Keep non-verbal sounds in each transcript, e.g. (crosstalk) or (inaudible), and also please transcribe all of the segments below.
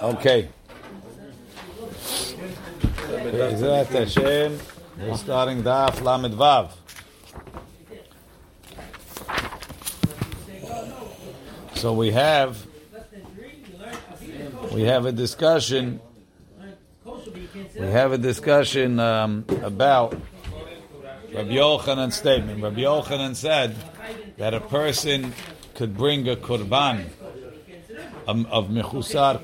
Okay. Bezrat Hashem, we're starting Daf Lamed Vav. So we have we have a discussion. We have a discussion um, about Rabbi Yochanan's statement. Rabbi Yochanan said that a person could bring a kurban of, of mechusar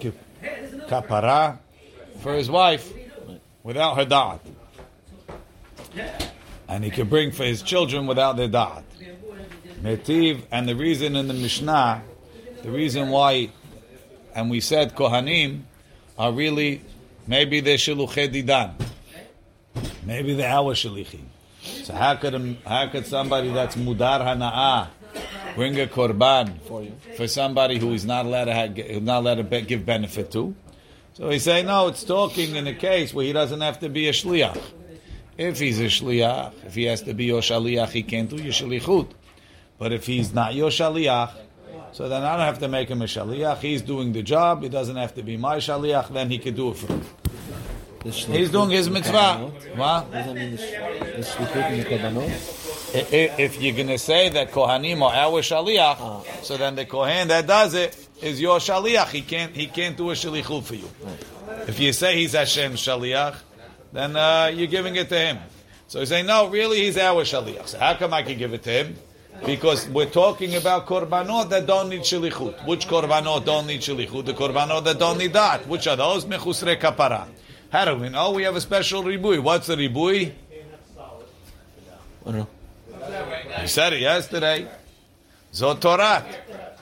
kapara for his wife without her da'at. And he could bring for his children without their da'at. Metiv, and the reason in the Mishnah, the reason why, and we said Kohanim are really, maybe they're Shiluche Didan. Maybe they're our Shalichim. So how could, how could somebody that's Mudar Hana'ah bring a korban for you for somebody who is not allowed to have, not allowed to be, give benefit to. So he's saying no, it's talking in a case where he doesn't have to be a shliach. If he's a shliach, if he has to be your shaliach, he can't do your shalichut. But if he's not your shaliach, so then I don't have to make him a shaliach. He's doing the job. He doesn't have to be my shaliach. Then he could do it for me. He's doing his mitzvah. What? does that mean the shlichut in the korbanot? I- i- if you're going to say that Kohanim are our shaliach, so then the Kohen that does it is your shaliach. He can't he can't do a shalichut for you. If you say he's Hashem's shaliach, then uh, you're giving it to him. So he's saying, no, really, he's our shaliach. So how come I can give it to him? Because we're talking about korbanot that don't need shalichut. Which korbanot don't need shalichut? The korbanot that don't need that. Which are those? Mechusre kapara. How do we know? We have a special ribui. What's the ribui? I don't know. I said it yesterday. Zotorat.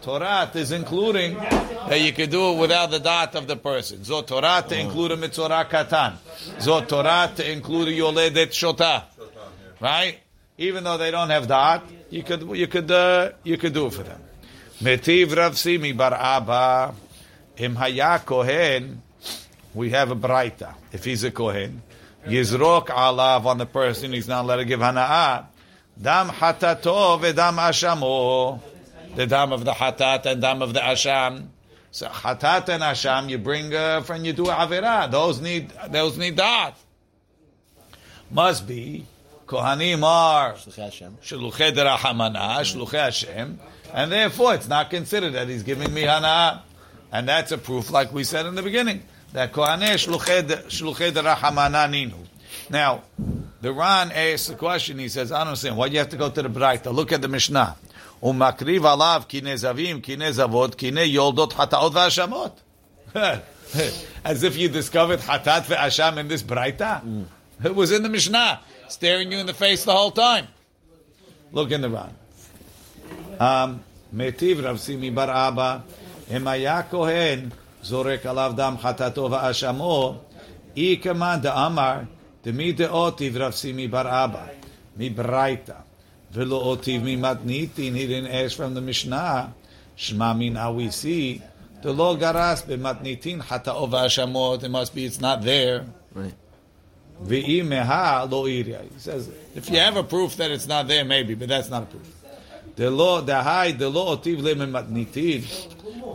Torat is including that you could do it without the dot of the person. Zotorat to include a mitzorah katan. Zotorat to include yoledet shota. Right? Even though they don't have dot, you could you could uh, you could do it for them. Metiv Rav Simi bar Abba im kohen. We have a braita. If he's a kohen, yizrok alav on the person, he's not allowed to give hana'ah. Dam hatato vedam ashamo. The dam of the hatat and dam of the asham. So hatat and asham, you bring uh, from you do avera. Those need those need that. Must be kohanim are shluchei derahamana, shluchei Hashem, and therefore it's not considered that he's giving me hana, and that's a proof, like we said in the beginning, that kohaneh shluchei de- shluchei derahamana ninu. Now, the Ran asks the question. He says, "I don't understand why you have to go to the Braita. Look at the Mishnah. Umakriv alav kine zavim kine zavot kine yoldot hataot v'ashamot." (laughs) As if you discovered hatat ve'asham in this Braita. Mm. It was in the Mishnah, staring you in the face the whole time. Look in the Ran. Um, metiv Rav Simi Bar Abba, Emaya Kohen, Zorek Alav Dam Hatato Va'ashamo, Ikama Da'amar, Amar, דאמר, דמי דאותיב רב סימי בר אבא, מברייתא, ולא אותיב ממתניתין, he didn't ask from the Mishnah, שמע מן we see, דלא גרס במתניתין חטאו ואשמות, it must be it's not there. Right. Ve'i meha lo iria. He says, if you have a proof that it's not there, maybe, but that's not a proof. The law, the high, the law otiv le matnitin,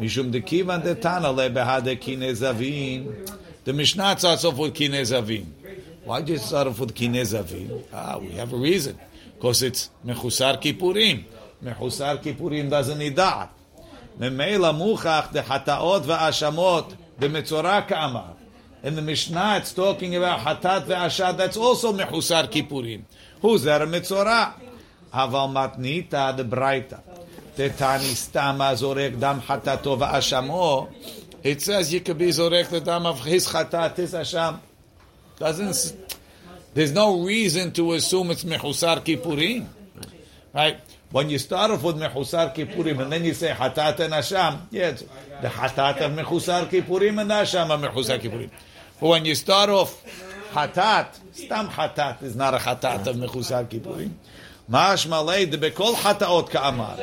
mishum de kivan de tana le beha de kine zavin. The Mishnah starts off with kine zavin. Why did you start off with Kinezavim? Ah, we have a reason. Because it's mechusar kippurim. Mechusar kippurim doesn't need that. Memeila muchach de hataot ve'ashamot the metzora Kamar. In the Mishnah, it's talking about hatat ve'ashad. That's also mechusar kippurim. Who's there, A metzora. Aval matnita de braita. Tetani stama zorek dam hatato ve'ashamo. It says you could be zorek the dam of his hatat, his asham. Doesn't. There's no reason to assume it's mechusar kippurim, right? When you start off with mechusar kippurim and then you say hatat and asham, yeah, the hatat of mechusar kippurim and asham of mechusar kippurim. But when you start off hatat, stam hatat is not a hatat of mechusar kippurim. Mashma leid bekol hataot ka'amar.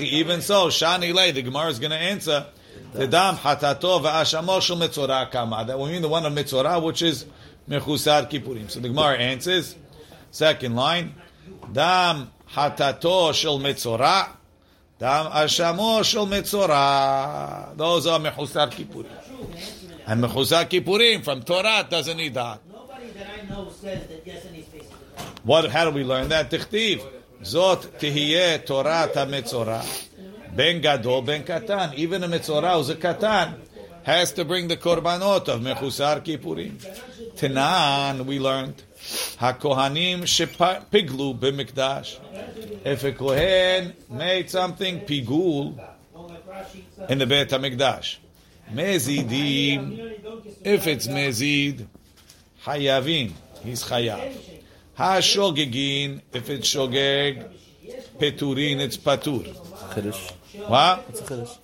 Even so, shani leid, the Gemara is going to answer, the dam hatato va'ashamo shel mitzorah kama. That we mean the one of mitzorah, which is mechusar kippurim. So the Gemara answers, second line, dam hatato shel mitzorah Dam ashamo shel metzora. Those are mechusar kippurim. And mechusar kippurim from Torah doesn't need that. Nobody that I know says that yes, and he's facing the. What? How do we learn that? Tichtiv. Zot tihiyeh Torah metzora. Ben gadol ben katan. Even a metzora who's a katan has to bring the korbanot of mechusar kippurim. Tanan, we learned. Hakohanim shepiglu b'mikdash. If a kohen made something pigul in the Beit Hamikdash, mezidim. If it's mezid, hayavin, he's chayav. Hashogegin, if it's shogeg, peturin, it's patur. Chiddush. What? It's a chiddush.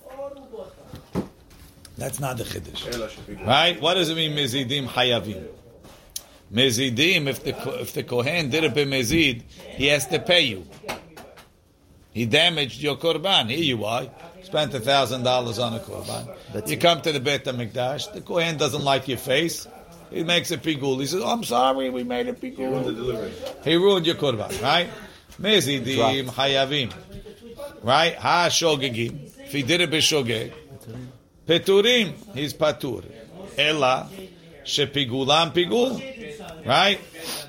That's not the chiddush, right? What does it mean mezidim hayavim? Mezidim, if the if the kohen did it b'mezid, he has to pay you. He damaged your korban. Here you are, spent a thousand dollars on a korban. That's you it. come to the Beit Hamikdash. The kohen doesn't like your face. He makes a pigul. He says, oh, "I'm sorry, we made a pigul." He ruined your korban, right? Mezidim hayavim, right? Ha shogegim. If he did it b'shogeg, peturim, he's patur. Ela shepigulam pigul, right?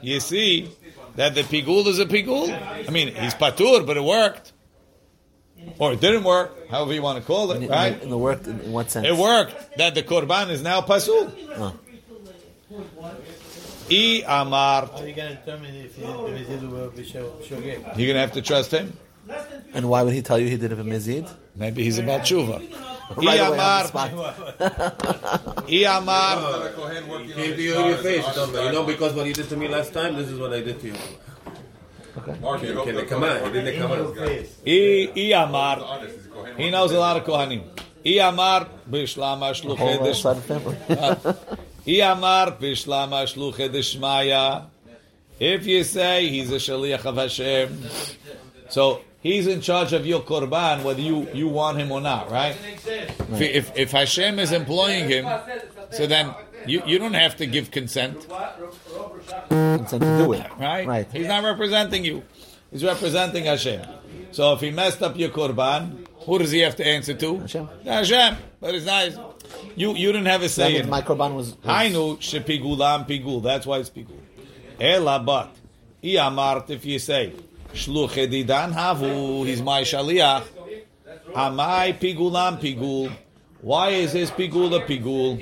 You see that the pigul is a pigul. I mean, he's patur, but it worked, or it didn't work. However you want to call In, it, in right? the, in the work, in, in what sense? It worked. That the korban is now pasul. Oh. I amar. Are you going to determine if he if he did it shogeg? You're gonna have to trust him. And why would he tell you he did it with Mizid? Maybe he's about tshuva. (laughs) Right I away on (laughs) the amar. spot. I amar. Can't be on your face. You know, because what you did to me last time, this is what I did to you. Can, can they come out? Didn't they come out? I, I amar. He knows a lot of kohanim. I amar bishlama Whole shluchei other desh. side of the family. (laughs) Uh, I amar bishlama shluchei deshmaya. If you say he's a shaliach of Hashem, so he's in charge of your korban, whether you, you want him or not, right? If, if, if Hashem is employing him, so then you, you don't have to give consent. Consent to do it. right? Right. He's not representing you. He's representing Hashem. So if he messed up your korban, who does he have to answer to? Hashem. Hashem. But it's nice. You you didn't have a That say means in my korban was. was Hainu shepigulam pigul. That's why it's pigul. Ela but i amart if you say shluche didan havu. He's my shaliach. Amai pigulam pigul. Why is his pigul a pigul?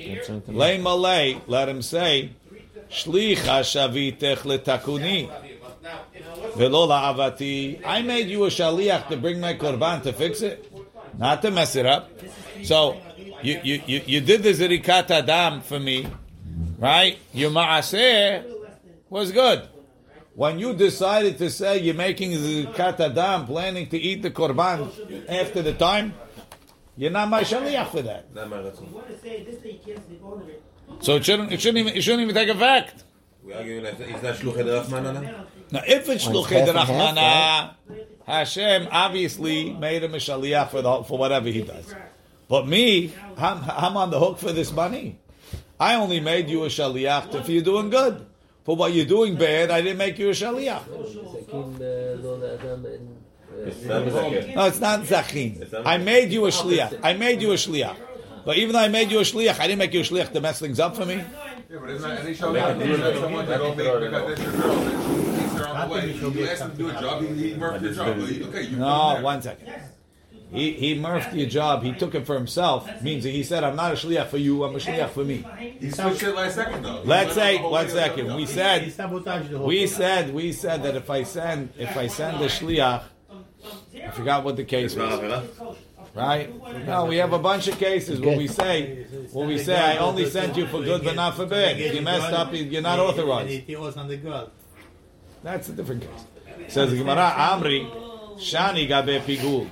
Lei malay. Let him say shlicha shavitech letakuni. Velo la'avati. I made you a shaliach to bring my korban to fix it, not to mess it up. So you you you, you did the zirikat adam for me, right? Your maaseh was good. When you decided to say you're making zirikat adam, planning to eat the korban after the time, you're not my shaliach for that. Not my ratzon. want to say this thing can't sleep on it. So it shouldn't it shouldn't even it shouldn't even take effect. We arguing like, is that shluchet Rachmanana? Now, if it's Well, it's shluchei half and half, derachmana, Hashem obviously made him a shaliach for the, for whatever he does. But me, I'm, I'm on the hook for this money. I only made you a shaliach if you're doing good. For what you're doing bad, I didn't make you a shaliach. It's not Mizakeh. No, it's not zachin. I made you a shliach. I made you a shliach. But even though I made you a shliach, I didn't make you a shliach to mess things up for me. Yeah, but isn't any show that you have someone to make because that's your girl. Then she's her on the way. You asked him to do a job, he, he worked your job. Okay, you No, one second. He he murphed your job. He took it for himself. Means he said, "I'm not a shliach for you. I'm a shliach for me." He switched it last second though. Let's say one wait, second. We said sabotaged the whole we said we said that if I send if I send the shliach, I forgot what the case was. Right? No, we have a bunch of cases where we say where we say I only sent you for good but not for bad. If you messed up, you're not authorized. he was on the girl. That's a different case. Says the Gemara, Amri, Shani gabe pigul.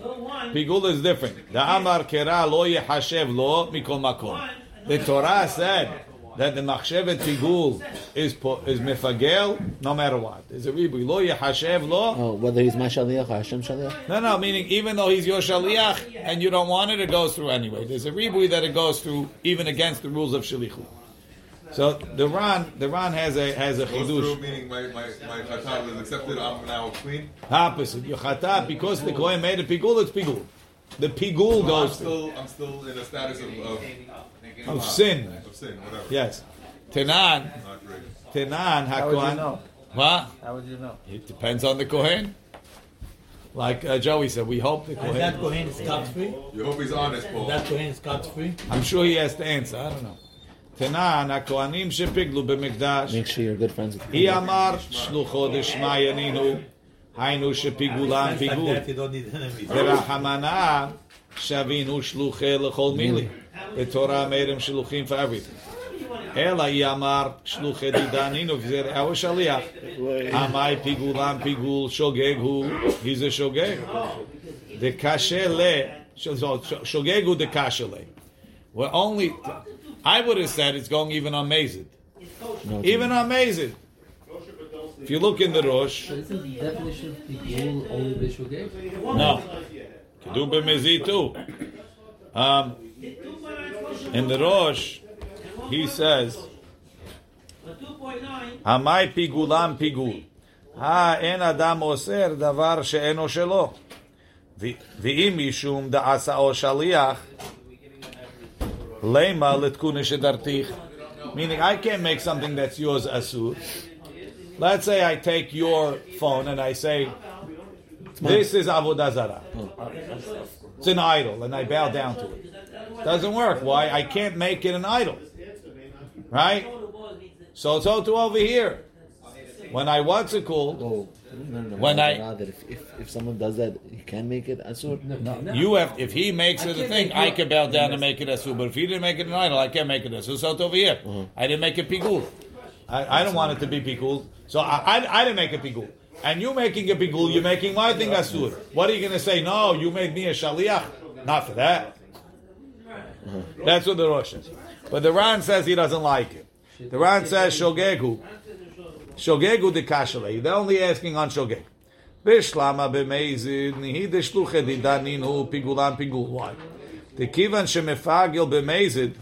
Pigul is different. The Amar kera lo yehashev lo mikol makom. The Torah said that the machshevet pigul is po- is mefagel no matter what. There's a ribu lo yehashev lo. Oh, whether he's my shaliach or Hashem shaliach. No, no, meaning even though he's your shaliach and you don't want it, it goes through anyway. There's a ribui that it goes through even against the rules of shalichu. So the Ran, the Ran has a has a Goes through, chidush. meaning my my my chatan was accepted. I'm now clean. Opposite. Your chata, because the Kohen made a pigul, it's pigul. the pigul I'm goes still, I'm still in a status of, of, of sin. of sin, whatever. Yes. Tenan, Not great. Tenan How would you know? What? How would you know? It depends on the Kohen. Like uh, Joey said, we hope the Is that Kohen. Kohen is scot free? You hope he's honest, Paul. That Kohen is scot free? I'm sure he has to answer. I don't know. Tenan HaKohanim shepiglu b'mikdash. Make sure you're good friends with He amar shlucho deshma yaninu. Haynu shepigulam Friends pigul. that, you don't need enemies. Verachamana shavinu shluche lechol mili. The Torah made him shluchim for everything. Ela yamar shluche didaninu v'zer our shaliach. Amai pigulam pigul shogeg hu. He's a shogeg. The kashe le. so- so- Shogeg hu the kashe le. We're only. I would have said it's going even on Mazid. No, even on Mazid. If you look in the Rosh. No. Kidul b'mezid too. Um, in the Rosh, he says, Hamai pigulam pigul. Ha en adam oser davar she'eno shelo. Ve'im yishum da'asa o shaliach. Lema litkunish edartich. Meaning, I can't make something that's yours asur. Let's say I take your phone and I say, this is Avodah Zarah. It's an idol, and I bow down to it. Doesn't work. Why? I can't make it an idol. Right? So, so to over here. When I, want to call. No, no, no. When I- that if, if, if someone does that, you can make it asur. No, You have if he makes it a thing, I can bow down and make it asur. But if he didn't make it an idol, I can't make it asur. So it's over here. Uh-huh. I didn't make it pigul. I, I don't want it to be pigul. So I, I, I didn't make it pigul. And you making a pigul, you're making my thing asur. What are you going to say? No, you made me a shaliach. Not for that. Uh-huh. That's what the Rosh says. But the Ran says he doesn't like it. The Ran says shogegu. Shogegu de kashale. They're only asking on shogeg. Bishlama b'meizid nihi de shluche di daninu pigulan pigul. Why? The kivan shemefagil b'meizid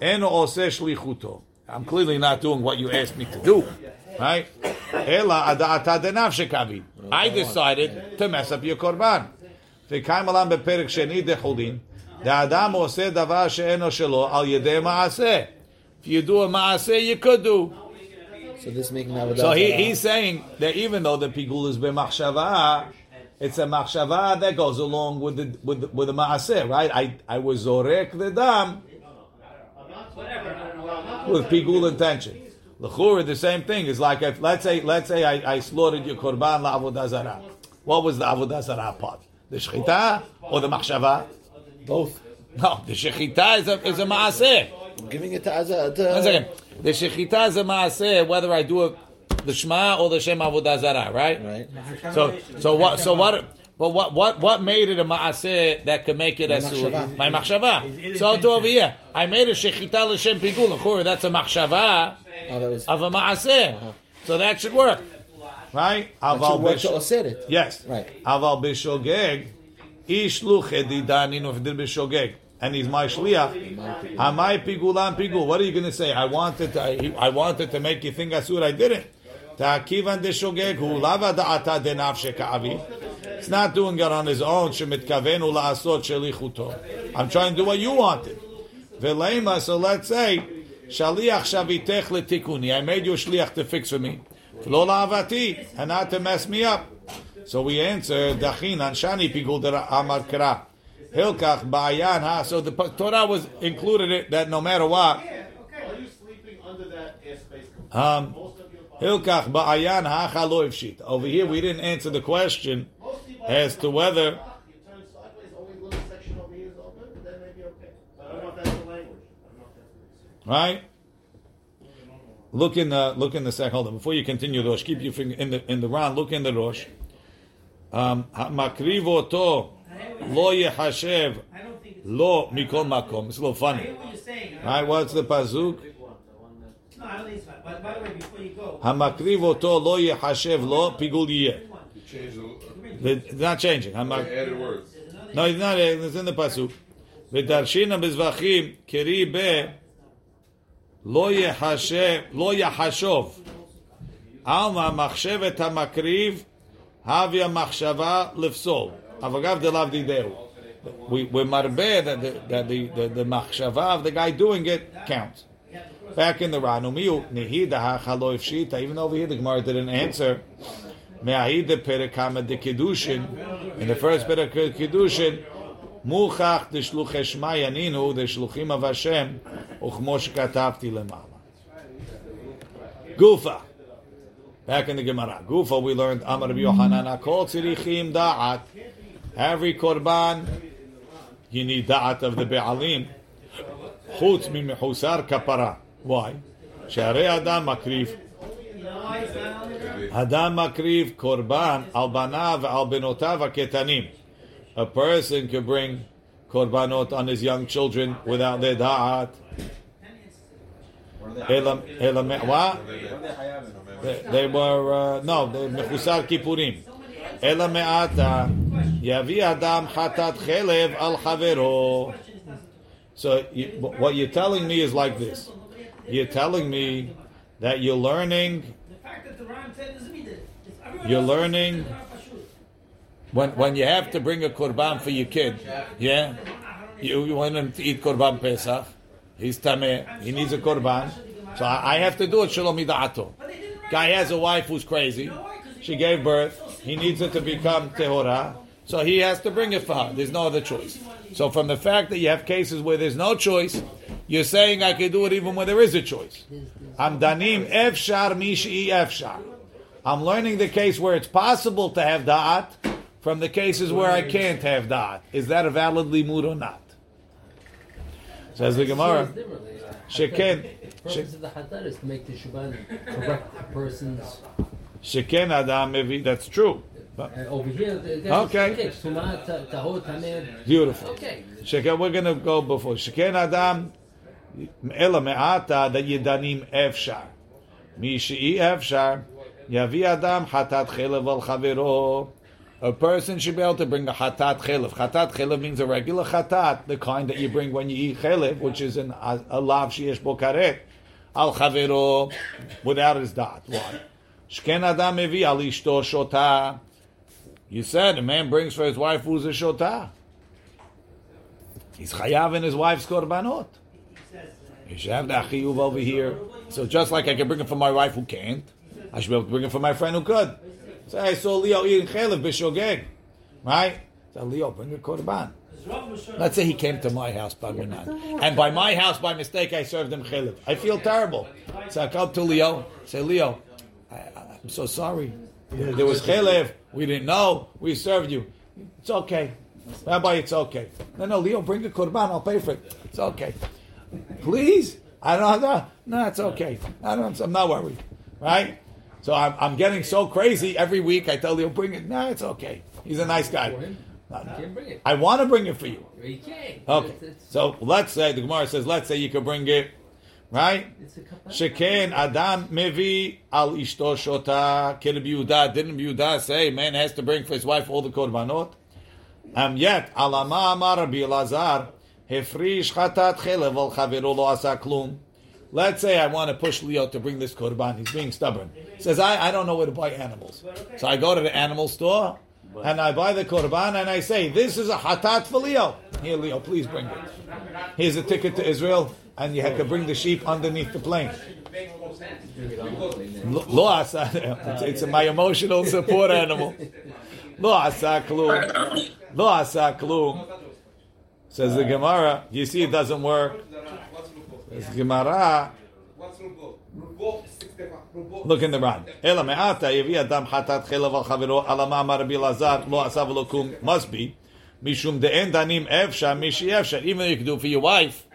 eno oseh shlichuto. I'm clearly not doing what you asked me to do. Right? Ela adata denav shekavid. I decided to mess up your korban. וקיים עליהם בפרק שני דחולין, דאדם עושה דבר שאינו שלו על ידי מעשה. If you do a מעשה, you could do. So this making avodah. So he, he's saying that even though the pigul is b'machshava, it's a machshava that goes along with the with the, with the maaseh, right? I I was zorek the dam with pigul intention. L'chura, the same thing is like if let's say let's say I, I slaughtered your korban la'avodah zarah. What was the avodah zarah part? The shechita or the machshava? both No, the shechita is a is a maaseh. Giving it to Azah. To, One second. The shechita is a maaseh, whether I do it the shema or the shem avodah zarah, right? Right. So, so what? So what? But what? What? What made it a maaseh that could make it a machshava. My machshava. So to over here, I made a shechita l'shem pigul. Of course, that's a machshava Oh, that was. of a maaseh. Uh-huh. So that should work, right? Aval should work to bish- osir it. Yes. Right. Aval b'shogeg, ish luche didaninu if did b'shogeg, and he's my shliach. Amai pigulan pigul. What are you going to say? I wanted to, I, I wanted to make you think asur. I didn't. Ta'kivan deshogeg lava da'ata denav sheka'avi. It's not doing it on his own. Shemitkavenu la'asot shelichuto. I'm trying to do what you wanted. Velema. So let's say shaliach shavitech letikuni. I made you a shliach to fix for me. V'lo la'avati, and not to mess me up. So we answer, Dachin Anshani Pigul Amar Kara. Hilkach Ba'ayan Ha. So the Torah was included it that no matter what, Are you sleeping under that airspace? um, Hilkach Ba'ayan Ha Chalo Ifshit. Over here we didn't answer the question as to whether turn sideways, only little section over here is open, then maybe okay. I don't know if language. I don't know if that's what it is. right. Look in the look in the second. Hold on. Before you continue, Rosh, keep your finger in the in the round. Look in the Rosh. Um, Makriv oto Lo yehashev lo mikol makom. It's a little funny. Right? What's the pasuk? Hamakriv oto lo yehashev lo pigul yeh. Not changing. Hamak. No, it's not. It's in the pasuk. V'darshina bezvachim keri be lo yehashev lo yehashov. Alma machshevet hamakriv havya machshava lefsol. אגב דלאו דידהו. we, we're marbeh that the, that the, the, the machshava of the guy doing it counts. Back in the Ranumiu, Nihida hachalo ifshita, even over here the Gemara didn't answer. Me'ahid the perekama de Kiddushin, in the first bit of Kiddushin, מוכח דשלוחי שמע ינינו, דשלוחים of השם, וכמו שכתבתי למעלה. גופה. Back in the Gemara. Gufa, we learned Amar Rabbi Yohanan, Akol tzirichim da'at. Every korban, you need da'at of the Be'alim. Chutz mi mechusar kapara. Why? She'arei Adam makriv. Adam makriv korban al banav al benotav ketanim. A person can bring korbanot on his young children without their da'at. They, were uh, no, they mechusar kippurim. Ela me'ata yavi adam chatat chelev al chavero. So you, what you're telling me is like this. You're telling me that you're learning. You're learning when when you have to bring a korban for your kid. Yeah, you, you want him to eat korban pesach. He's tameh. He needs a korban. So I, I have to do it shalom. Guy has a wife who's crazy. She gave birth. He needs it to become tehora. So he has to bring it for her. There's no other choice. So from the fact that you have cases where there's no choice, you're saying I can do it even when there is a choice. I'm danim efshar mishi efshar. I'm learning the case where it's possible to have da'at from the cases where I can't have da'at. Is that a valid limud or not? Says the Gemara. Sheken. The purpose of the hatar is to make the correct the person's. Sheken adam mevi. That's true. But, Uh, over here, Okay. okay. Tumat, ta- tahor, tameh. beautiful. Okay. Sheken, we're going to go before. Sheken adam ela me'ata that yedanim efshar. Mi she'i efshar yavi adam hatat chelev al chavero. A person should be able to bring a hatat chelev. Hatat chelev means a regular hatat, the kind that you bring when you eat chelev, which is an, a, a lav sheyesh bo karet. Al chavero, without his dot. Why? Shken adam mevi al ishto shota. You said a man brings for his wife who's a shota. He's chayav in his wife's korbanot. You should have the achiyuv over here. So just like I can bring it for my wife who can't, I should be able to bring it for my friend who could. So I saw Leo eating chalev b'shogeg, right? So Leo, bring a korban. Let's say he came to my house by Minan. And by my house, by mistake, I served him chalev. I feel terrible. So I come to Leo, say, Leo, I'm so sorry. There was chalev. We didn't know. We served you. It's okay. Rabbi, it's okay. No, no, Leo, bring a korban. I'll pay for it. It's okay. Please? I don't know. No, it's okay. I don't, I'm not worried. Right? So I'm, I'm getting so crazy every week. I tell Leo, bring it. No, it's okay. He's a nice guy. For him, No, you no. can't bring it. I want to bring it for you. You. Okay. It's, it's, So let's say, the Gemara says, let's say you could bring it, right? Sheken Adam Mevi al Ishto Shota Yehuda. Didn't Yehuda say man has to bring for his wife all the korbanot? Um, yet Alama Amar Rabbi Elazar Hefrish Chatat Chelev al Chavero Lo Asa Klum. Let's say I want to push Leo to bring this korban. He's being stubborn. He says I, I don't know where to buy animals, so I go to the animal store and I buy the korban and I say this is a hatat for Leo. Here, Leo, please bring it. Here's a ticket to Israel, and you to bring the sheep underneath the plane. Lo lo asa, it's, it's my emotional support animal. Lo asa klum. Lo asa klum. Says the Gemara. You see, it doesn't work. Says Gemara. Look in the Ran. Ela me'ata yevi adam hatat chelav al chaviro alama amar Rabbi Lazar lo asa v'lo kum. Must be. Mishum de'en danim efsha mishi efsha. Even though you can do it for your wife.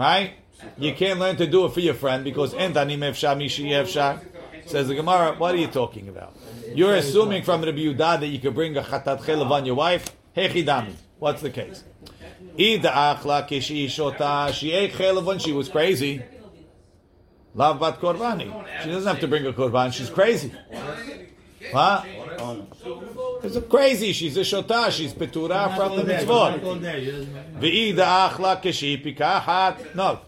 Right? You can't learn to do it for your friend because en efsha. Says the Gemara, what are you talking about? You're assuming from Rabbi Yehuda that you could bring a chatat chelav on your wife. Hechidami. What's the case? Ida achla kishi shota. She ate chelav when she was crazy. Lav bat korbani. She doesn't have to bring a korban. She's crazy. What? It's a crazy. She's a shota. She's petura from the mitzvot. V'ida achla kishi pikahat. No,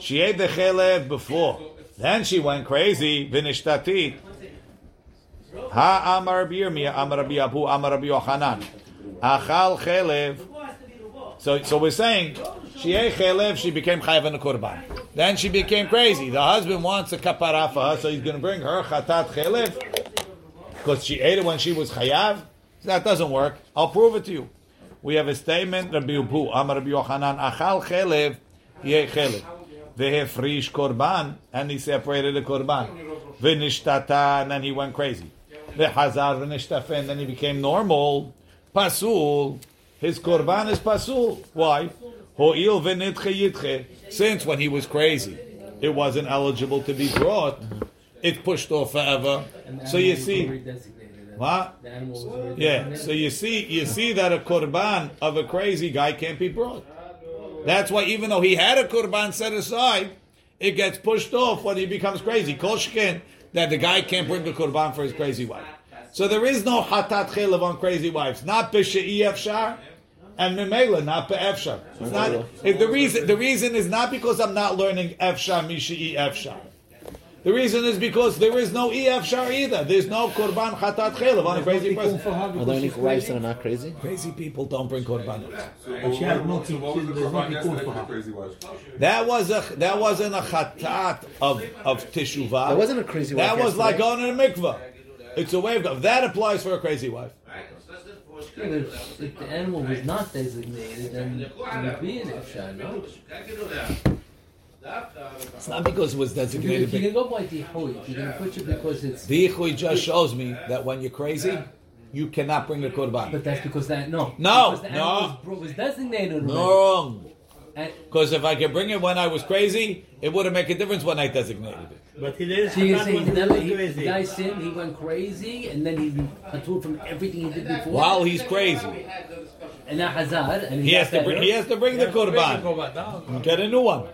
she ate the chelev before. Then she went crazy. V'nishtatit. Ha amar Rabbi Yirmiyah, amar Rabbi Abu, amar Rabbi Yochanan. Achal chelev So, so we're saying she ate chelev, she became chayav in a korban. Then she became crazy. The husband wants a kapara for her, so he's going to bring her chatat chelev because she ate it when she was chayav. That doesn't work. I'll prove it to you. We have a statement, Rabbi Ubu, Amar Rabbi Yochanan, Achal chelev, he ate chelev. Vehefrish korban, and he separated the korban. V'nishtata, and then he went crazy. V'hazar v'nishtafe, and then he became normal. Pasul, his korban is pasul. Why? Ho'il v'nitche yitche. Since when he was crazy, it wasn't eligible to be brought. It pushed off forever. So you see, what? The was Yeah. So you see, you see that a korban of a crazy guy can't be brought. That's why even though he had a korban set aside, it gets pushed off when he becomes crazy. Koshkin that the guy can't bring a korban for his crazy wife. So there is no hatat chelav on crazy wives. Not b'she'i efshar, and memela not be'efshar. It's not. If the reason the reason is not because I'm not learning efshar mishe'i efshar. The reason is because there is no e efshar either. There's no korban hatat chelav on a crazy person. Are there any wives that are not crazy? Crazy people don't bring korbanos. And she has no So what was the korban tikkun yesterday for for the her. crazy wife? That was a that wasn't a chatat of of teshuvah. That wasn't a crazy wife That was like going to a mikvah. It's a way of going. That applies for a crazy wife. Yeah, if, if the animal was not designated, then it would be an ifshah, no? It's not because it was If you're, designated. you can go by the hoy, you're gonna put it because it's. The ichui just shows me that when you're crazy, you cannot bring the korban. But that's because that no. No, because the no. Was, was designated. already. Wrong. Because if I could bring it when I was crazy, it wouldn't make a difference when I designated it. But he didn't so you're saying he never, really he, the crazy. guy sinned, he went crazy, and then he patur from everything he did before. While he's crazy, And now hazard, and he has to bring, he has to bring the korban. Get a new one.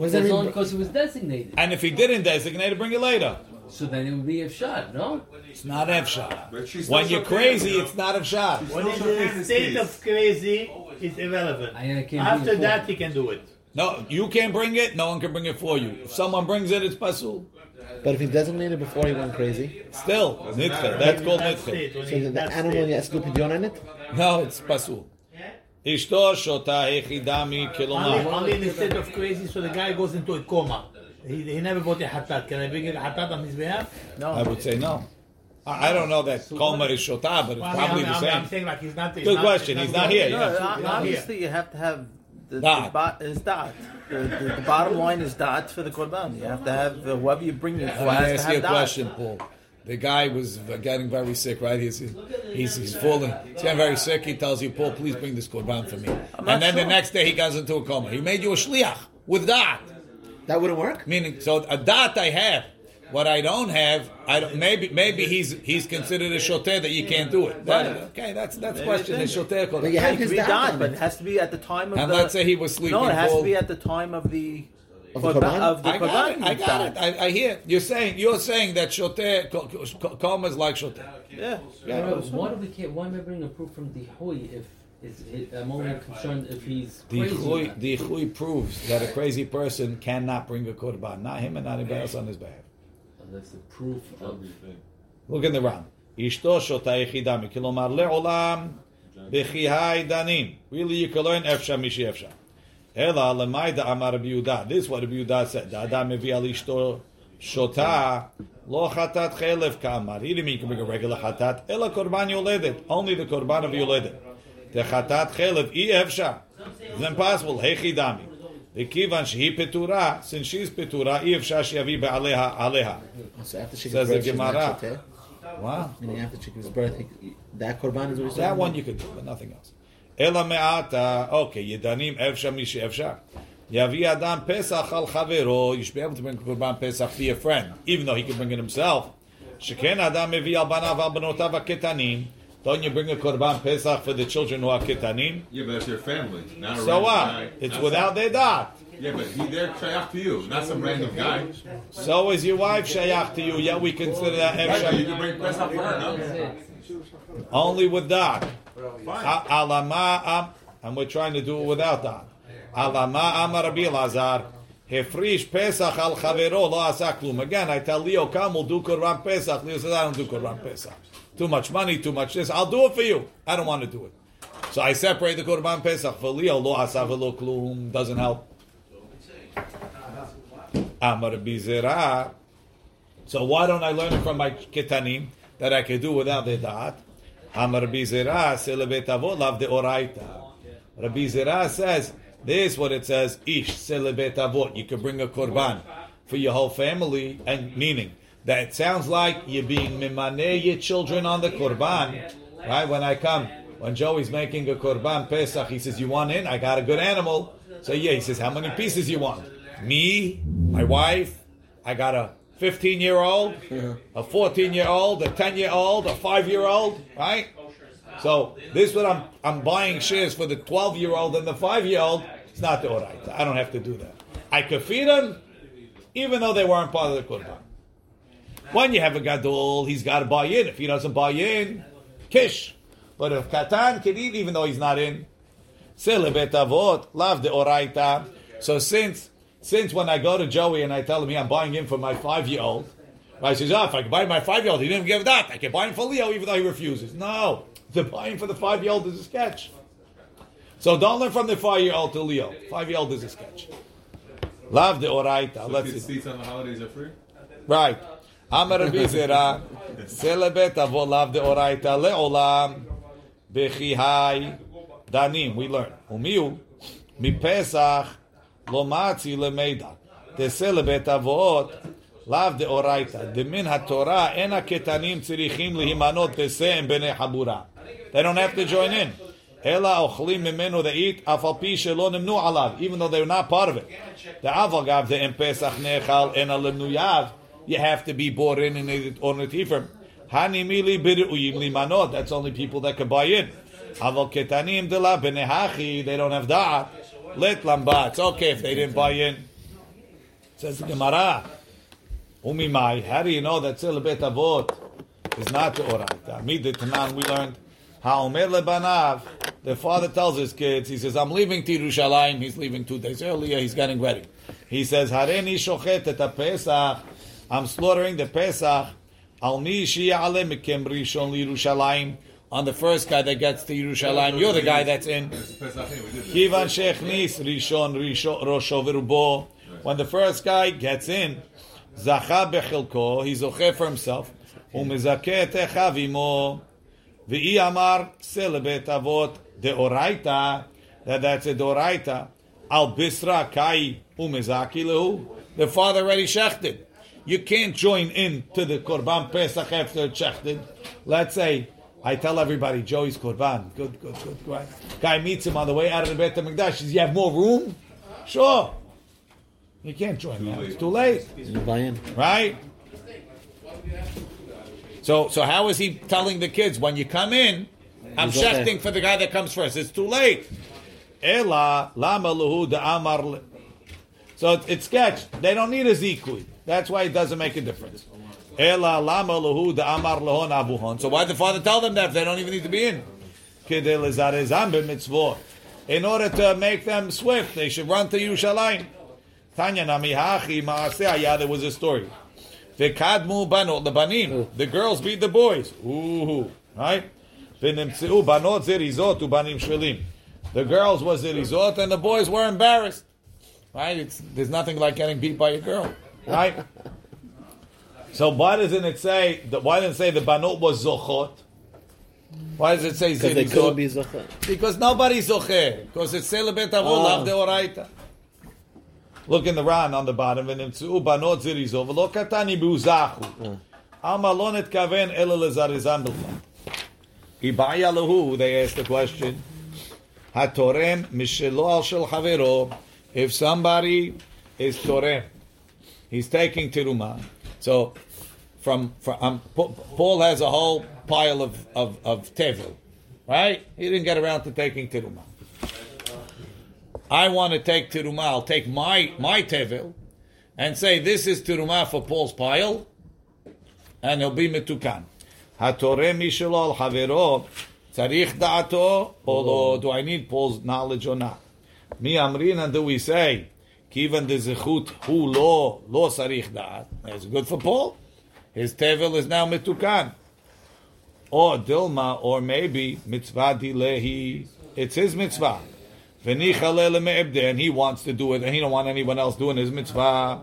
What does that That's only because it was designated. And if he didn't designate it, bring it later. So then it would be a shot, no? It's not efshar. But she still When you're shook crazy, it's not efshar. When he's Still in a state of crazy, it's irrelevant. I, I can't After bring that, he can do it. No, you can't bring it. No one can bring it for you. If someone brings it, it's pasul. But if he designated before he went crazy, Still, nitche. That's called That nitche. state, when so he's the, in the that animal state. has to do pidyon on it? No, it's pasul. Ishto shota echidami Only, kilomar. only in the state of crazy, so the guy goes into a coma. He, he never bought a hatat. Can I bring a hatat on his behalf? No. I would say no. I I don't know that koma is shota, but it's Well, I mean, probably I'm, the I'm, same. I'm saying like he's not. He's Good not, question. He's not here. No, Yeah. No, Not obviously you have to have the, the, Dot. is dot. The, the, the bottom line is dot for the korban. You have to have uh, whoever you bring it for Let me has to ask you a dot. question, Paul. The guy was uh, getting very sick, right? He's he's, he's falling. He's getting very sick. He tells you, Paul, please bring this korban for me. I'm And not then the next day he goes into a coma. He made you a shliach with that. That wouldn't work? Meaning, so a dot I have. What I don't have, I don't, maybe maybe he's he's considered a shoteh that you can't do it. That- okay, that's that's Maybe question. it's The shoteh But korban. you It have his be dot dot, but it. it has to be at the time of And the. let's say he was sleeping. no, it has Paul. to be at the time of the. Of, the Of the I, got it, I got it. I, I, hear. You're saying you're saying that shoteh koma is like shoteh. Yeah. yeah. Why do we care? Why am I bringing a proof from the hoy if is it, I'm only concerned if he's crazy. The Ichui proves that a crazy person cannot bring a korban, not him and not anybody else on his behalf. And that's the proof of everything. Look in the round. Ishto shota yechidami, kilomar le'olam, b'chihai danim. Really, you can learn efsha mishi efsha. Ela lemaida amar Yehuda. This is what Rabbi Yehuda said. Adam mevi al ishto shota lo chatat chelev kamar. He didn't mean you can bring a regular chatat. Ela korban yoledet. Only the korban of yoledet. The chatat chelev i. It's impossible. Hechi dami. The kivan shehi petura. Since she's petura, i efsha sheyavi be'aleha aleha. After she Says the Gemara. Wow. After she gives birth, that korban is what That one you could do, but nothing else. אלא מעתה, אוקיי, ידנים אפשר מי שאפשר. יביא אדם פסח על חברו, you should be able to bring קורבן פסח for your friend, even though he can bring it himself. שכן אדם מביא על בניו ועל בנותיו הקטנים, don't you bring a קורבן פסח for the children who are קטנים? Yeah, but it's your family, not a So random what? guy. It's Not without some- their dot. Yeah, but he they're shayach to you, not some random guy. So is your wife shayach to you, yet we consider that Right, you efshar can bring Pesach for her, no? only with dot. Alama, am- and we're trying to do it without that. Alama amar Rabbi Lazar. Hefrish Pesach al chavero lo asa klum. Again, I tell Leo, come, we'll do Korban Pesach. Leo says, I don't do Korban Pesach. Too much money, too much this. I'll do it for you. I don't want to do it. So I separate the korban pesach for Leo. Lo asav lo klum doesn't help. Amar bizera. So why don't I learn it from my ketanim that I can do without the da'at? Amar bizera lav de oraita. Rabbi Zera says this is what it says. Ish selebet avot. You can bring a korban for your whole family, and meaning that it sounds like you're being mimaneh your children on the korban, right? When I come, when Joey's making a korban pesach, he says, "You want in? I got a good animal." So yeah, he says, "How many pieces you want?" Me, my wife, I got a 15 year old, a 14 year old, a 10 year old, a 5 year old, right? So this is what I'm I'm buying shares for the 12 year old and the 5 year old. It's not the alright. I don't have to do that. I could feed them, even though they weren't part of the korban. When you have a gadol, he's got to buy in. If he doesn't buy in, kish. But if katan can eat, even though he's not in, avot, love the oraita. So since since when I go to Joey and I tell him, yeah, I'm buying him for my five year old, right? He says, oh, if I can buy my five year old, he didn't give that. I can buy him for Leo, even though he refuses. No, the buying for the five year old is a sketch. So don't learn from the five year old to Leo. Five year old is a sketch. Love the oraita. So Let's kids' see. seats on the holidays are free? Right. Amar Rabbi Zera, Selebet avolav de oraita leolam, bechihai, danim, we learn. Umiu, mi pesach, lo matzi lemeida. De selebet avot, lav de oraita. De min haTorah, ena ketanim tzirichim lihimanot tesem bene habura. They don't have to join in. Ela ochlim mimenu they eat, afal pi shelo nimnu alav, even though they're not part of it. The aval gav de em pesach nechal ena lemnuyav, you have to be bought in in it on it Ephraim. Hani mili biruyim limanot. That's only people that can buy in. Aval ketanim de la benehachi. They don't have da'at. Let lamba. It's okay if they didn't buy in. Says the Gemara. Umimai. How do you know that Silabet Avot is not the Oraita? Mid the Tanan we learned. Ha'omer lebanav. The father tells his kids, he says, I'm leaving to Yerushalayim. He's leaving two days earlier. He's getting ready. He says, Hareni shochet et Pesach. I'm slaughtering the Pesach. Al mi shi'ale mikem rishon Yerushalayim. On the first guy that gets to Yerushalayim, you're the guy that's in. Pesachim, we did. Kivan shechnis rishon rishon rosho v'rubo. When the first guy gets in, zacha bechilko, he's okay for himself. Echav imo. V'i amar selebet avot deoraita. That that's a deoraita. Al bisra kai umezaki lehu. The father already shechted. You can't join in to the korban pesach after shechted. Let's say I tell everybody Joey's korban. Good, good, good, good. Guy meets him on the way out of the Beit Hamikdash. Says, "You have more room?" Sure. You can't join now. It's too late, You buy in. right? So, so how is he telling the kids when you come in? I'm He's okay. shechting for the guy that comes first. It's too late. Ela lama luhu amar. So it's, it's sketch. They don't need a zikui. That's why it doesn't make a difference. So why did the father tell them that if they don't even need to be in? In order to make them swift, they should run to Yerushalayim. Tanya namihachi maaseh there was a story. V'kadmu banot lebanim. The girls beat the boys. Ooh, right? V'nimtzeu banot zerizot ubanim shvelim. The girls was zerizot and the boys were embarrassed. Right? It's, there's nothing like getting beat by a girl. Right? So why doesn't it say that? Why didn't say the banot was zochot? Why does it say because they could be zochot? Because nobody's zocher. Because it's celibate avolav ah. deoraita. Look in the Ran on the bottom. V'nimtzu banot zirizov Look katani buzachu. Amalonet ah. kaven el lezarizan b'lcham. Ibaya lehu. They asked the question. Hatorem mishelo al shel chavero. If somebody is torem, he's taking tirumah. So, from, from um, Paul has a whole pile of, of, of tevel, right? He didn't get around to taking teruma. I want to take teruma. I'll take my my tevil, and say this is teruma for Paul's pile, and he'll be metukan. Hatorem mishelo al havero tzarich da'ato or? Do I need Paul's knowledge or not? Mi amrina do we say Kivan de zechut hu lo lo sarich da'at. That's good for Paul. His tevel is now mitukan. Or dilma, or maybe mitzvah dilehi. It's his mitzvah. And he wants to do it, and he don't want anyone else doing his mitzvah.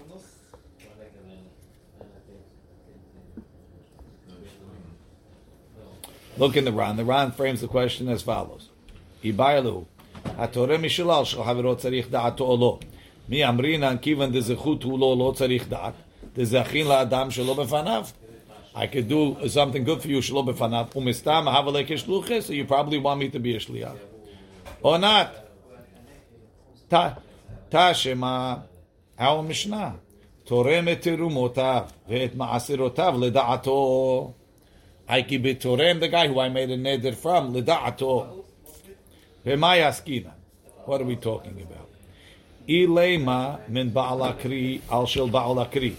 Look in the Ran. The Ran frames the question as follows: Ibaylu, hatorem mishulal shel haverot tzarich da'ato olo. מי אמרינן כיוון דזכות הוא לו לא צריך דעת, דזכין לאדם שלא בפניו. I could do something good for you שלא בפניו, ומסתם אהבה לך כשלוחס, so you probably want me to be a שליח. Or not. ת- תשמע, our משנה, תורם את תרומותיו ואת מעשרותיו לדעתו. I could be תורם, the guy who I made a neder from, לדעתו. V'may askina. What are we talking about? Ilema min ba'al akri al shel ba'al akri.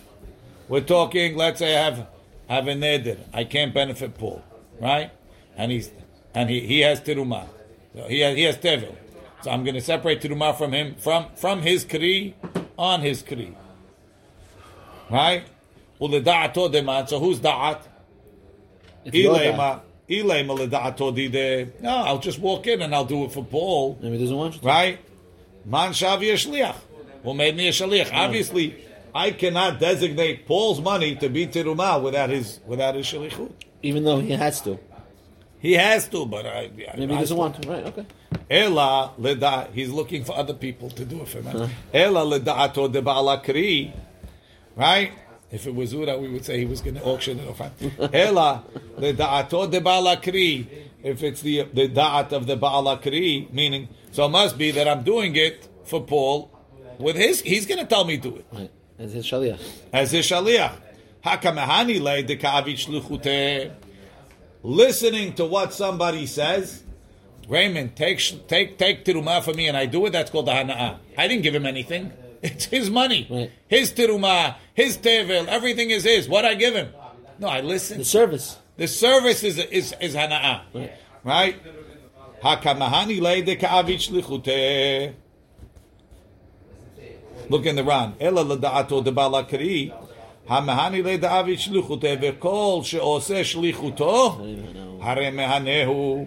We're talking, let's say I have, have a neder. I can't benefit Paul, right? And he's, and he, he has teruma. So he has, he has tevel. So I'm going to separate teruma from him, from, from his kri on his kri. Right? So who's da'at? It's your da'at. Ilema. Ilema. No, I'll just walk in and I'll do it for Paul. Maybe he doesn't want you to. Right? Man shavi shliach. Who made me a shaliach? Obviously, I cannot designate Paul's money to be teruma without his without his shalichut. Even though he has to. He has to, but I, I Maybe he doesn't want to. Right, okay. Ela leda. He's looking for other people to do it for him. Uh-huh. Ela leda'ato de ba'alakri. Right? If it was Ura, we would say he was going to auction it off. (laughs) Ela leda'ato de ba'alakri. If it's the the da'at of the ba'alakri, meaning so it must be that I'm doing it for Paul with his. He's going to tell me to do it Right. As his shaliach. as a shaliach. Hakamahani de ka'avit. Listening to what somebody says. Raymond, take take take tiruma for me, and I do it. That's called the hana'ah. I didn't give him anything. (laughs) It's his money, Right. his tiruma, his tevel. Everything is his. What I give him? No, I listen. The service. The service is is is hana'ah, Right. right? Hakamahani le de ka'avit shlichute. Look in the Ran. Ela leda'ato de balakri. המהני לדאבי שליחותו וכל שעושה שליחותו, הרי מהנהו.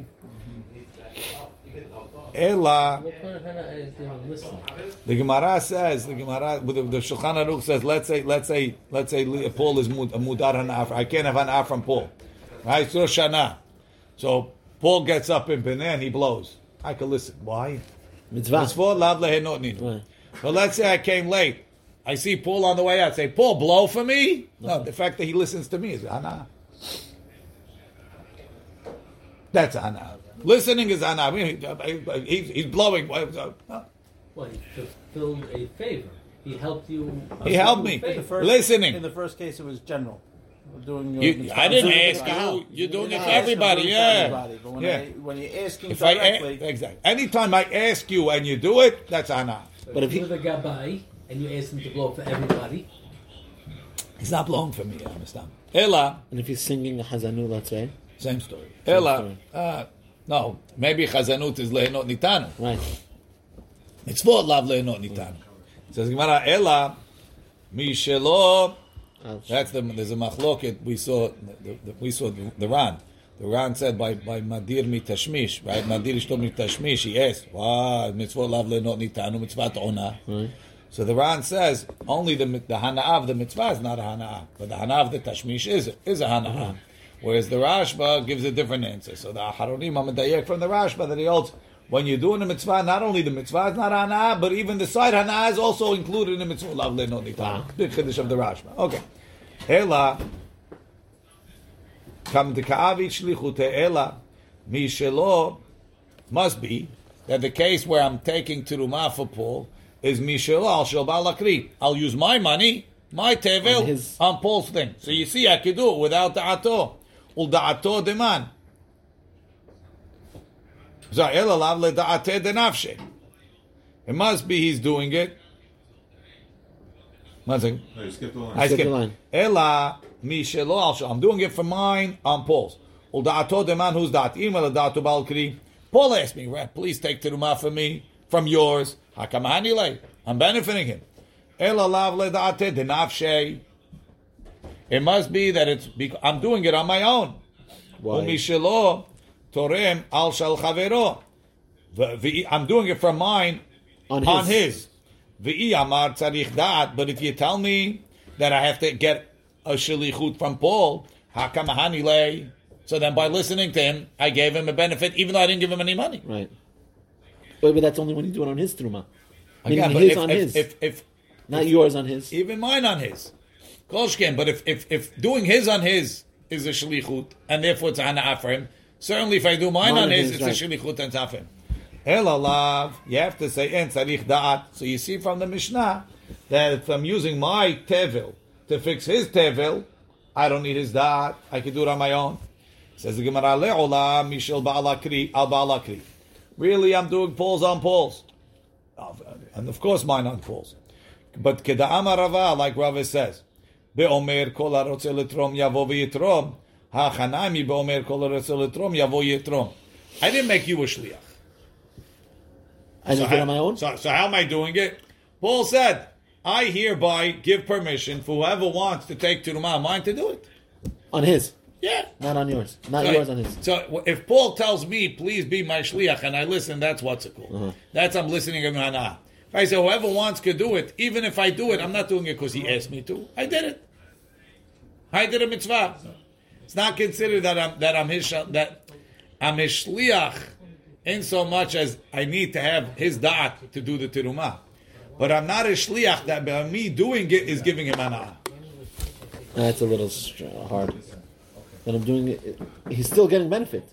אלא, What part of Hannah is there listening? the Gemara says, the Gemara, the, the Shulchan Aruch says, let's say, let's say, let's say Paul is mud- a mudar hanaf. I can't have hanaf from Paul. Right? So Shana. So Paul gets up in Benin and he blows. I can listen. Why? Mitzvah. It's for lav lehenot ninu. Right. But let's say I came late. I see Paul on the way out. Say, Paul, blow for me? No, the fact that he listens to me is ana. That's ana. Listening is ana. I mean, he's, he's blowing. Well, he fulfilled a favor. He helped you. He helped me. The first, Listening. In the first case, it was general doing your. You, I didn't ask you. Out. You're doing it for everybody. Yeah. Everybody. But when, yeah. I, when you're asking if directly, I, exactly. Anytime I ask you and you do it, that's Anna. But if, you're he, the gabai and you ask him to blow for everybody, he's not blowing for me. I understand. Ella. And if he's singing a hazanut, let right? Same story. Same Ella. Story. Uh, no, maybe chazanut is lehenot nitanu. Right. It's for love lehenot nitanu. Says Gemara, Ella, mi shelo that's the, there's a machloket, we saw, the, the, we saw the, the Ran. The Ran said by, by Madir mitashmish, right? Madir ishto mitashmish, he asked, why mitzvot lav lehenot nitanu, mitzvat ona. So the Ran says, only the, the hana'ah of the mitzvah is not a hana'ah, but the hana'ah of the tashmish is, is a hana'ah. Mm-hmm. Whereas the Rashba gives a different answer. So the Aharonim Amadayek from the Rashba that he holds, when you're doing the mitzvah, not only the mitzvah is not hana'ah, but even the side hana'ah is also included in the mitzvah. Lav le'no nitan. Big ah. chiddush of the Rashba. Okay. Ela, come to ka'avit shlichute ela, mi shelo, must be that the case where I'm taking terumah for Paul is mi shelo al balakri. I'll use my money, my tevel, On his- on Paul's thing. So you see, I could do it without da'ato. Ul da'ato deman. Za'el alav le da'ate denafshe. It must be he's doing it. One second. No, you skipped the line. I skipped the line. Ela mishelo al I'm doing it for mine on Paul's. Ulda'ato deman who's da'at imel da'atu balkri. Paul asked me, please take teruma for me from yours. Hakamani lay. I'm benefiting him. Ela lav le'da'ate denafshe. It must be that it's. because I'm doing it on my own. Why? Umishelo Torem al shal chavero. I'm doing it from mine on, on his. V'i amar tzarich dat. But if you tell me that I have to get a shalichut from Paul. So then, by listening to him, I gave him a benefit, even though I didn't give him any money. Right. But, but that's only when you do it on his truma. Meaning his if, on if, his. If, if not yours on his. Even mine on his. Kolshkin. But if, if, if doing his on his is a shlichut, and therefore it's an for him, certainly if I do mine, on his, it's a shalichut and tafim. Elalav, you have to say en tzarich da'at. So you see from the Mishnah that if I'm using my tevil to fix his tevil, I don't need his da'at. I can do it on my own. Says the Gemara, le'olam mishel ba'alakri al ba'alakri. Really, I'm doing Paul's on Paul's. And of course mine on Paul's. But keda'ama rava, like Rava says, be'omer kol harotze letrom yavo v'yitrom, ha'chanami be'omer kol letrom yavo yitrom. I didn't make you a shliach. I So did how- on my own. So, so how am I doing it? Paul said, I hereby give permission for whoever wants to take Turumah mine to do it. on his, Yeah. not on yours. Not So- yours on his. So if Paul tells me, please be my shliach, and I listen, that's what's it called. Uh-huh. That's I'm listening to Hana. If I say whoever wants could do it, even if I do it, I'm not doing it because he asked me to. I did it. I did a mitzvah. It's not considered that I'm that I'm his that I'm his shliach in so much as I need to have his da'at to do the terumah. But I'm not a shliach that by me doing it is giving him anah. That's a little hard. But I'm doing it. He's still getting benefit.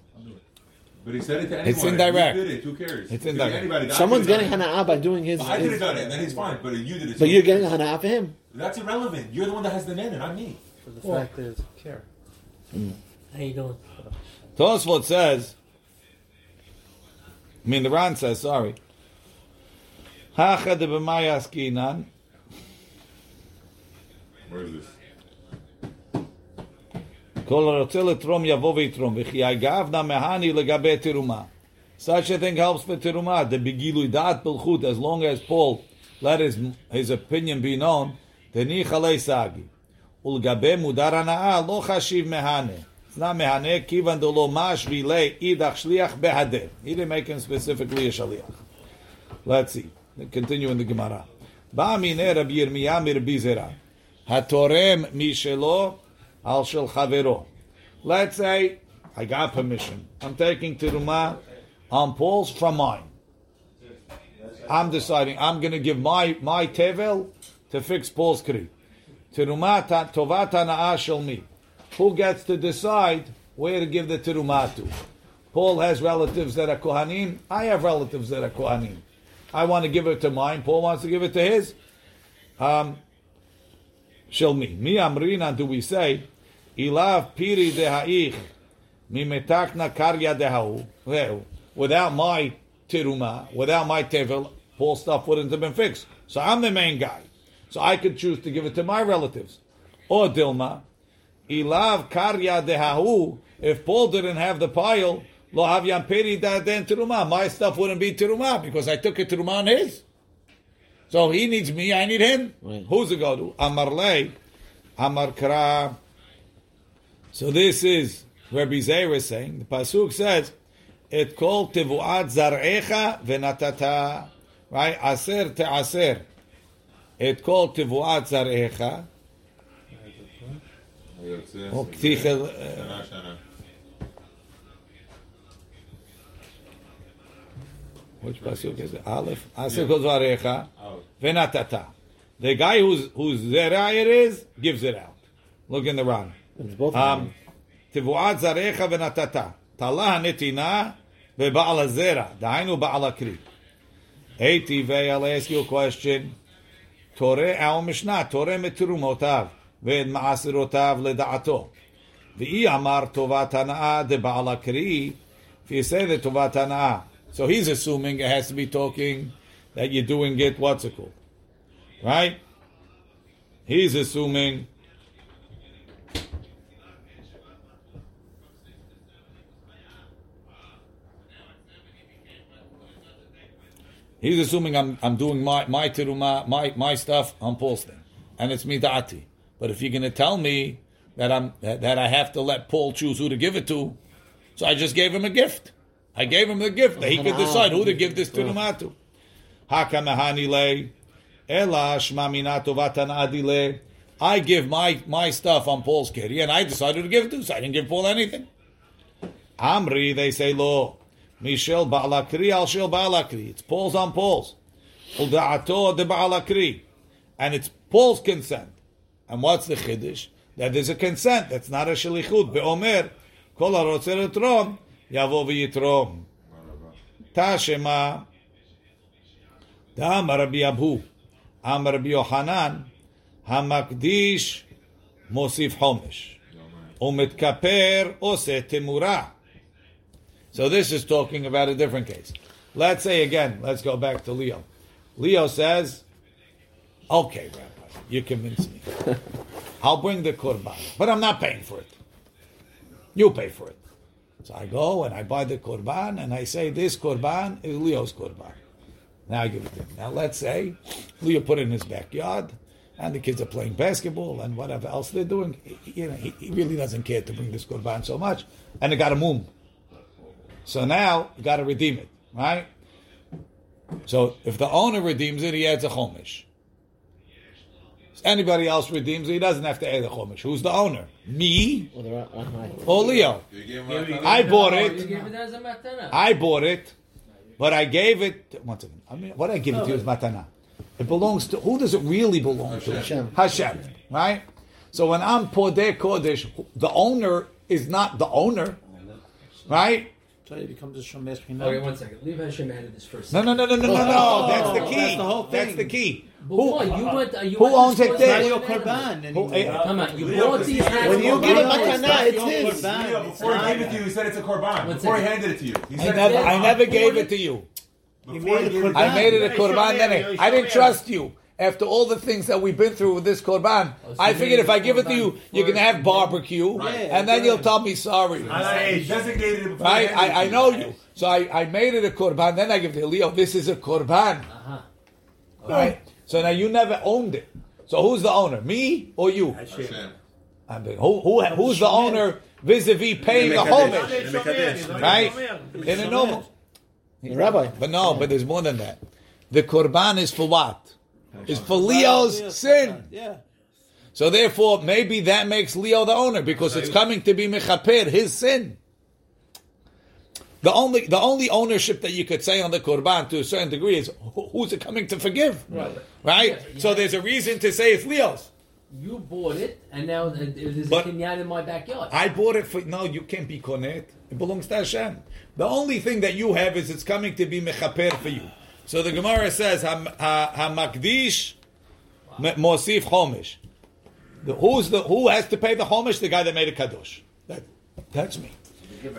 But he said it to anyone. It's indirect. You did it. Who cares? It's It could be indirect. Anybody. I Someone's could've getting done hana'ah by doing his. I could have his done it, and then he's fine. But you did it. but too. you're getting a hana'ah for him. That's irrelevant. You're the one that has the name, not me. For the fact is, it's Mm. How you doing? Tosfot says. I mean, the Ran says. Sorry. Where is this? Such a thing helps for teruma. The begilui dat belchut, as long as Paul let his his opinion be known, the nichalei sagi. ולגבי מודר הנאה לא חשיב מהנה. It's not מהנה כיוון דלא מש וילי אידך שליח בהדר. He didn't make him specifically a שליח. Let's see. Continue in the Gemara. בא מיני רבי ירמיה מרבי זירא. התורם משלו על של חברו. Let's say, I got permission. I'm taking Tiruma on Paul's from mine. I'm deciding I'm going to give my, my tevel to fix Paul's kri. Teruma tovat hana'ah me. Who gets to decide where to give the teruma to? Paul has relatives that are kohanim. I have relatives that are kohanim. I want to give it to mine. Paul wants to give it to his. Um, shel me. Mi amrina do we say, ilav piri deha'ich mi metakna karya. Well, Without my tiruma, without my tevel, Paul's stuff wouldn't have been fixed. So I'm the main guy. So I could choose to give it to my relatives. Or Dilma, ilav karya dehahu. If Paul didn't have the pile, lo havyan peri da den tiruma. My stuff wouldn't be tiruma because I took it tiruma on his. So he needs me, I need him. Right. Who's it go to? Amar lei, Amar kra. So this is Rabbi Zeir is saying. The pasuk says, "Et kol tevuat zarecha venatata." Right, aser teaser. את כל תבואת זרעך, או כתיך... שנה, שנה. עוד פסוק איזה, א', עשה כל דבריך ונתת. The guy who's, whose zera it is, gives it out. Look in the Ran. תבואת זרעך ונתת. תלה הנתינה בבעל הזרע, דהיינו בעל הקרי. Hey, TV, I'll ask you a question. Torah, our Mishnah, Torah מתרומותיו ואת מעשרותיו לדעתו. ואי אמר טובת הנאה דבעל הקרי, if you say the טובת הנאה, so he's assuming it has to be talking that you're doing it, what's it called? Right? He's assuming He's assuming I'm, I'm doing my my teruma, my my stuff on Paul's thing, and it's midati. But if you're going to tell me that I'm that, that I have to let Paul choose who to give it to, so I just gave him a gift. I gave him the gift. That he could decide who to give this teruma to. Hakamahani le, ela shmamina tovatan adile. I give my my stuff on Paul's kitty, and I decided to give it to. So I didn't give Paul anything. Amri, they say lo. Michel ba'alakri al shel ba'alakri. It's Paul's on Paul's. Uda'ato de ba'alakri. And it's Paul's consent. And what's the chiddush? That there's a consent. That's not a shalichut. Be'omer, kol harotzer etrom, yavo v'yitrom. Tashema, דאמר רבי אבהו, אמר רבי יוחנן, המקדיש מוסיף חומש, ומתכפר עושה תמורה. So this is talking about a different case. Let's say again, let's go back to Leo. Leo says, okay, Rabbi, you convince me. (laughs) I'll bring the korban, but I'm not paying for it. You pay for it. So I go and I buy the korban and I say this korban is Leo's korban. Now I give it to him. Now let's say Leo put it in his backyard and the kids are playing basketball and whatever else they're doing. He- You know, he, he really doesn't care to bring this korban so much, and they got a mum. So now you got to redeem it, right? So if the owner redeems it, he adds a chomish. If anybody else redeems it, he doesn't have to add a chomish. Who's the owner? Me Well, they're- right. or Leo? You give him I bought it. gave it as a matana. I bought it, but I gave it. One second. I mean, what I give it to you is matana. It belongs to who does it really belong to? Hashem. Hashem, right? So when I'm podeh kodesh, the owner is not the owner, right? So it becomes a shomer Okay, one second. Leave Hashem out of this first. No, no, no, no, no, no, no. That's the key. that's the whole thing. That's the key. But why? You went. uh, You who owns it sports there? Not your korban anymore. eh, Come on, you Leo, bought these when you give it Why? matana, it's his. Korban. Before he gave it to you, he said it's a korban. Before he handed it to you, he I said never, it's a I korban. never gave it to you. You made a korban. I made it a korban. Then I, didn't trust you. After all the things that we've been through with this korban, so I figured if I give it to you, you're gonna have barbecue, Right. and then you'll tell me sorry. He designated it before Right? I, I know you. you. So I, I made it a korban, then I give it to Leo. This is a korban. Uh-huh. Right? So now you never owned it. So who's the owner? Me or you? Hashem. I mean, who, who, who's the owner vis-a-vis paying the homage? Right? In a normal. The rabbi. But no, but there's more than that. The korban is for what? Is for Leo's sin. Yeah. So therefore, maybe that makes Leo the owner because it's coming to be mechaper his sin. The only the only ownership that you could say on the korban to a certain degree is who's it coming to forgive, right? So there's a reason to say it's Leo's. You bought it, and now th- there's But- a kinyan in my backyard. I bought it for no, you can't be konet. It belongs to Hashem. The only thing that you have is it's coming to be mechaper for you. So the Gemara says ha ha- hamakdish mosif chomish. Who's the who has to pay the chomish? The guy that made a kadosh. That, that's me.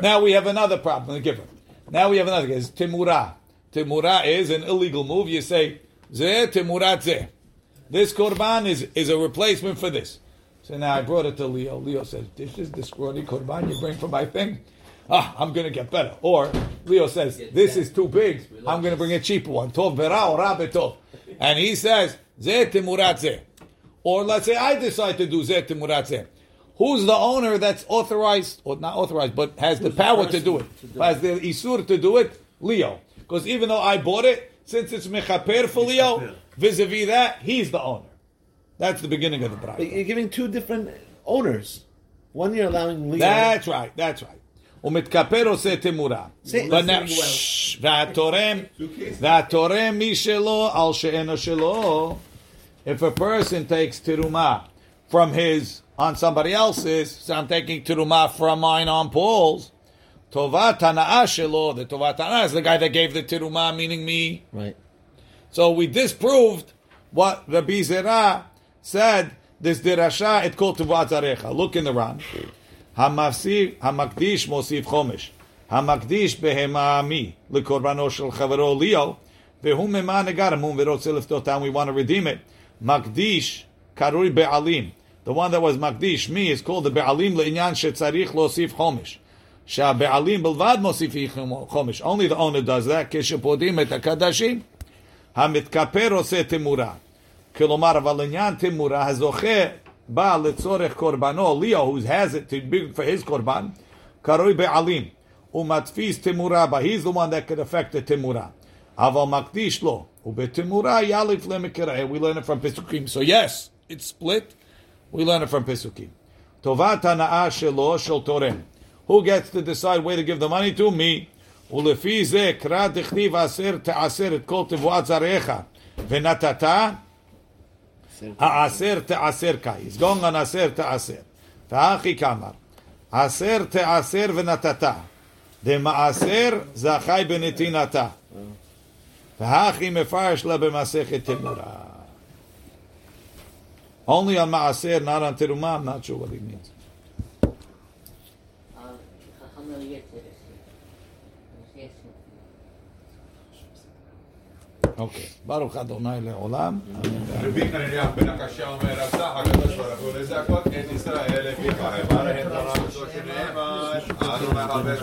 Now we have another problem. The giver. Now we have another case. Timura. Timura is an illegal move. You say zeh timurat zeh. This korban is, is a replacement for this. So now I brought it to Leo. Leo says, This is the scrawny korban you bring for my thing. Ah, I'm going to get better. Or Leo says, This is too big. I'm going to bring a cheaper one. Tov vera or rabbe tov. And he says, Zeh timurat. Or let's say I decide to do zeh timurat. Who's the owner that's authorized, or not authorized, but has the power to do it? Has the isur to do it? Leo. Because even though I bought it, since it's mechaper for Leo, vis-a-vis that, he's the owner. That's the beginning of the But bracha. you're giving two different owners. One you're allowing Leo. That's right, that's right. ומתכפר עושה תמורה. Say- But now- shh, והתורם, והתורם מי שלו על שאינו שלו. If a person takes teruma from his on somebody else's, so I'm taking teruma from mine on Paul's, tovat hana'ah shelo, the tovat hana'ah is the guy that gave the teruma, meaning me. Right. So we disproved what Rabbi Zera said. This dirasha it called Tuvat Zarecha. Look in the Ran. Hamasiv Hamakdish Mosif Chomish. Hamakdish behema mi lekorbano shel chavero Leo. Vehu mema negaramum verotze liftotam. We want to redeem it. Makdish karui be'alim. The one that was Makdish me is called the be'alim le'inyan shetzarich losif chomish. שהבעלים בלבד מוסיפים חומש. Only the owner does that. כשפודים את הקדשים, המתכפר עושה תמורה. כלומר, אבל עניין תמורה, הזוכה בא לצורך קורבנו, ליאו, who has it to be for his קורבן, קרוי בעלים. umatfis timura, he's the one that could affect the timura. Aval makdish lo, ubetimura yalif lemekireh. We learn it from Pesukim. So yes, it's split. We learn it from Pesukim. Tovat hana'ah shelo shel torem. Who gets to decide where to give the money to? Me. ולפי זה קרא דכתיב עשר תעשר את כל תבואת זרעך ונתת העשר תעשר going on עשר תעשר. והאחי כאמר עשר תעשר ונתת דמעשר זכאי בנתינתה. והאחי מפרש לה במסכת תמורה. Only on מעשר, not on תרומה, I'm not sure what he means. אוקיי. ברוך אדוני לעולם. רבי חנניה בן הקשה אומר, רצה הקדוש ברוך הוא לזכות את ישראל לפיך, וברך את תורה ושו שנאמר, אנו מחפש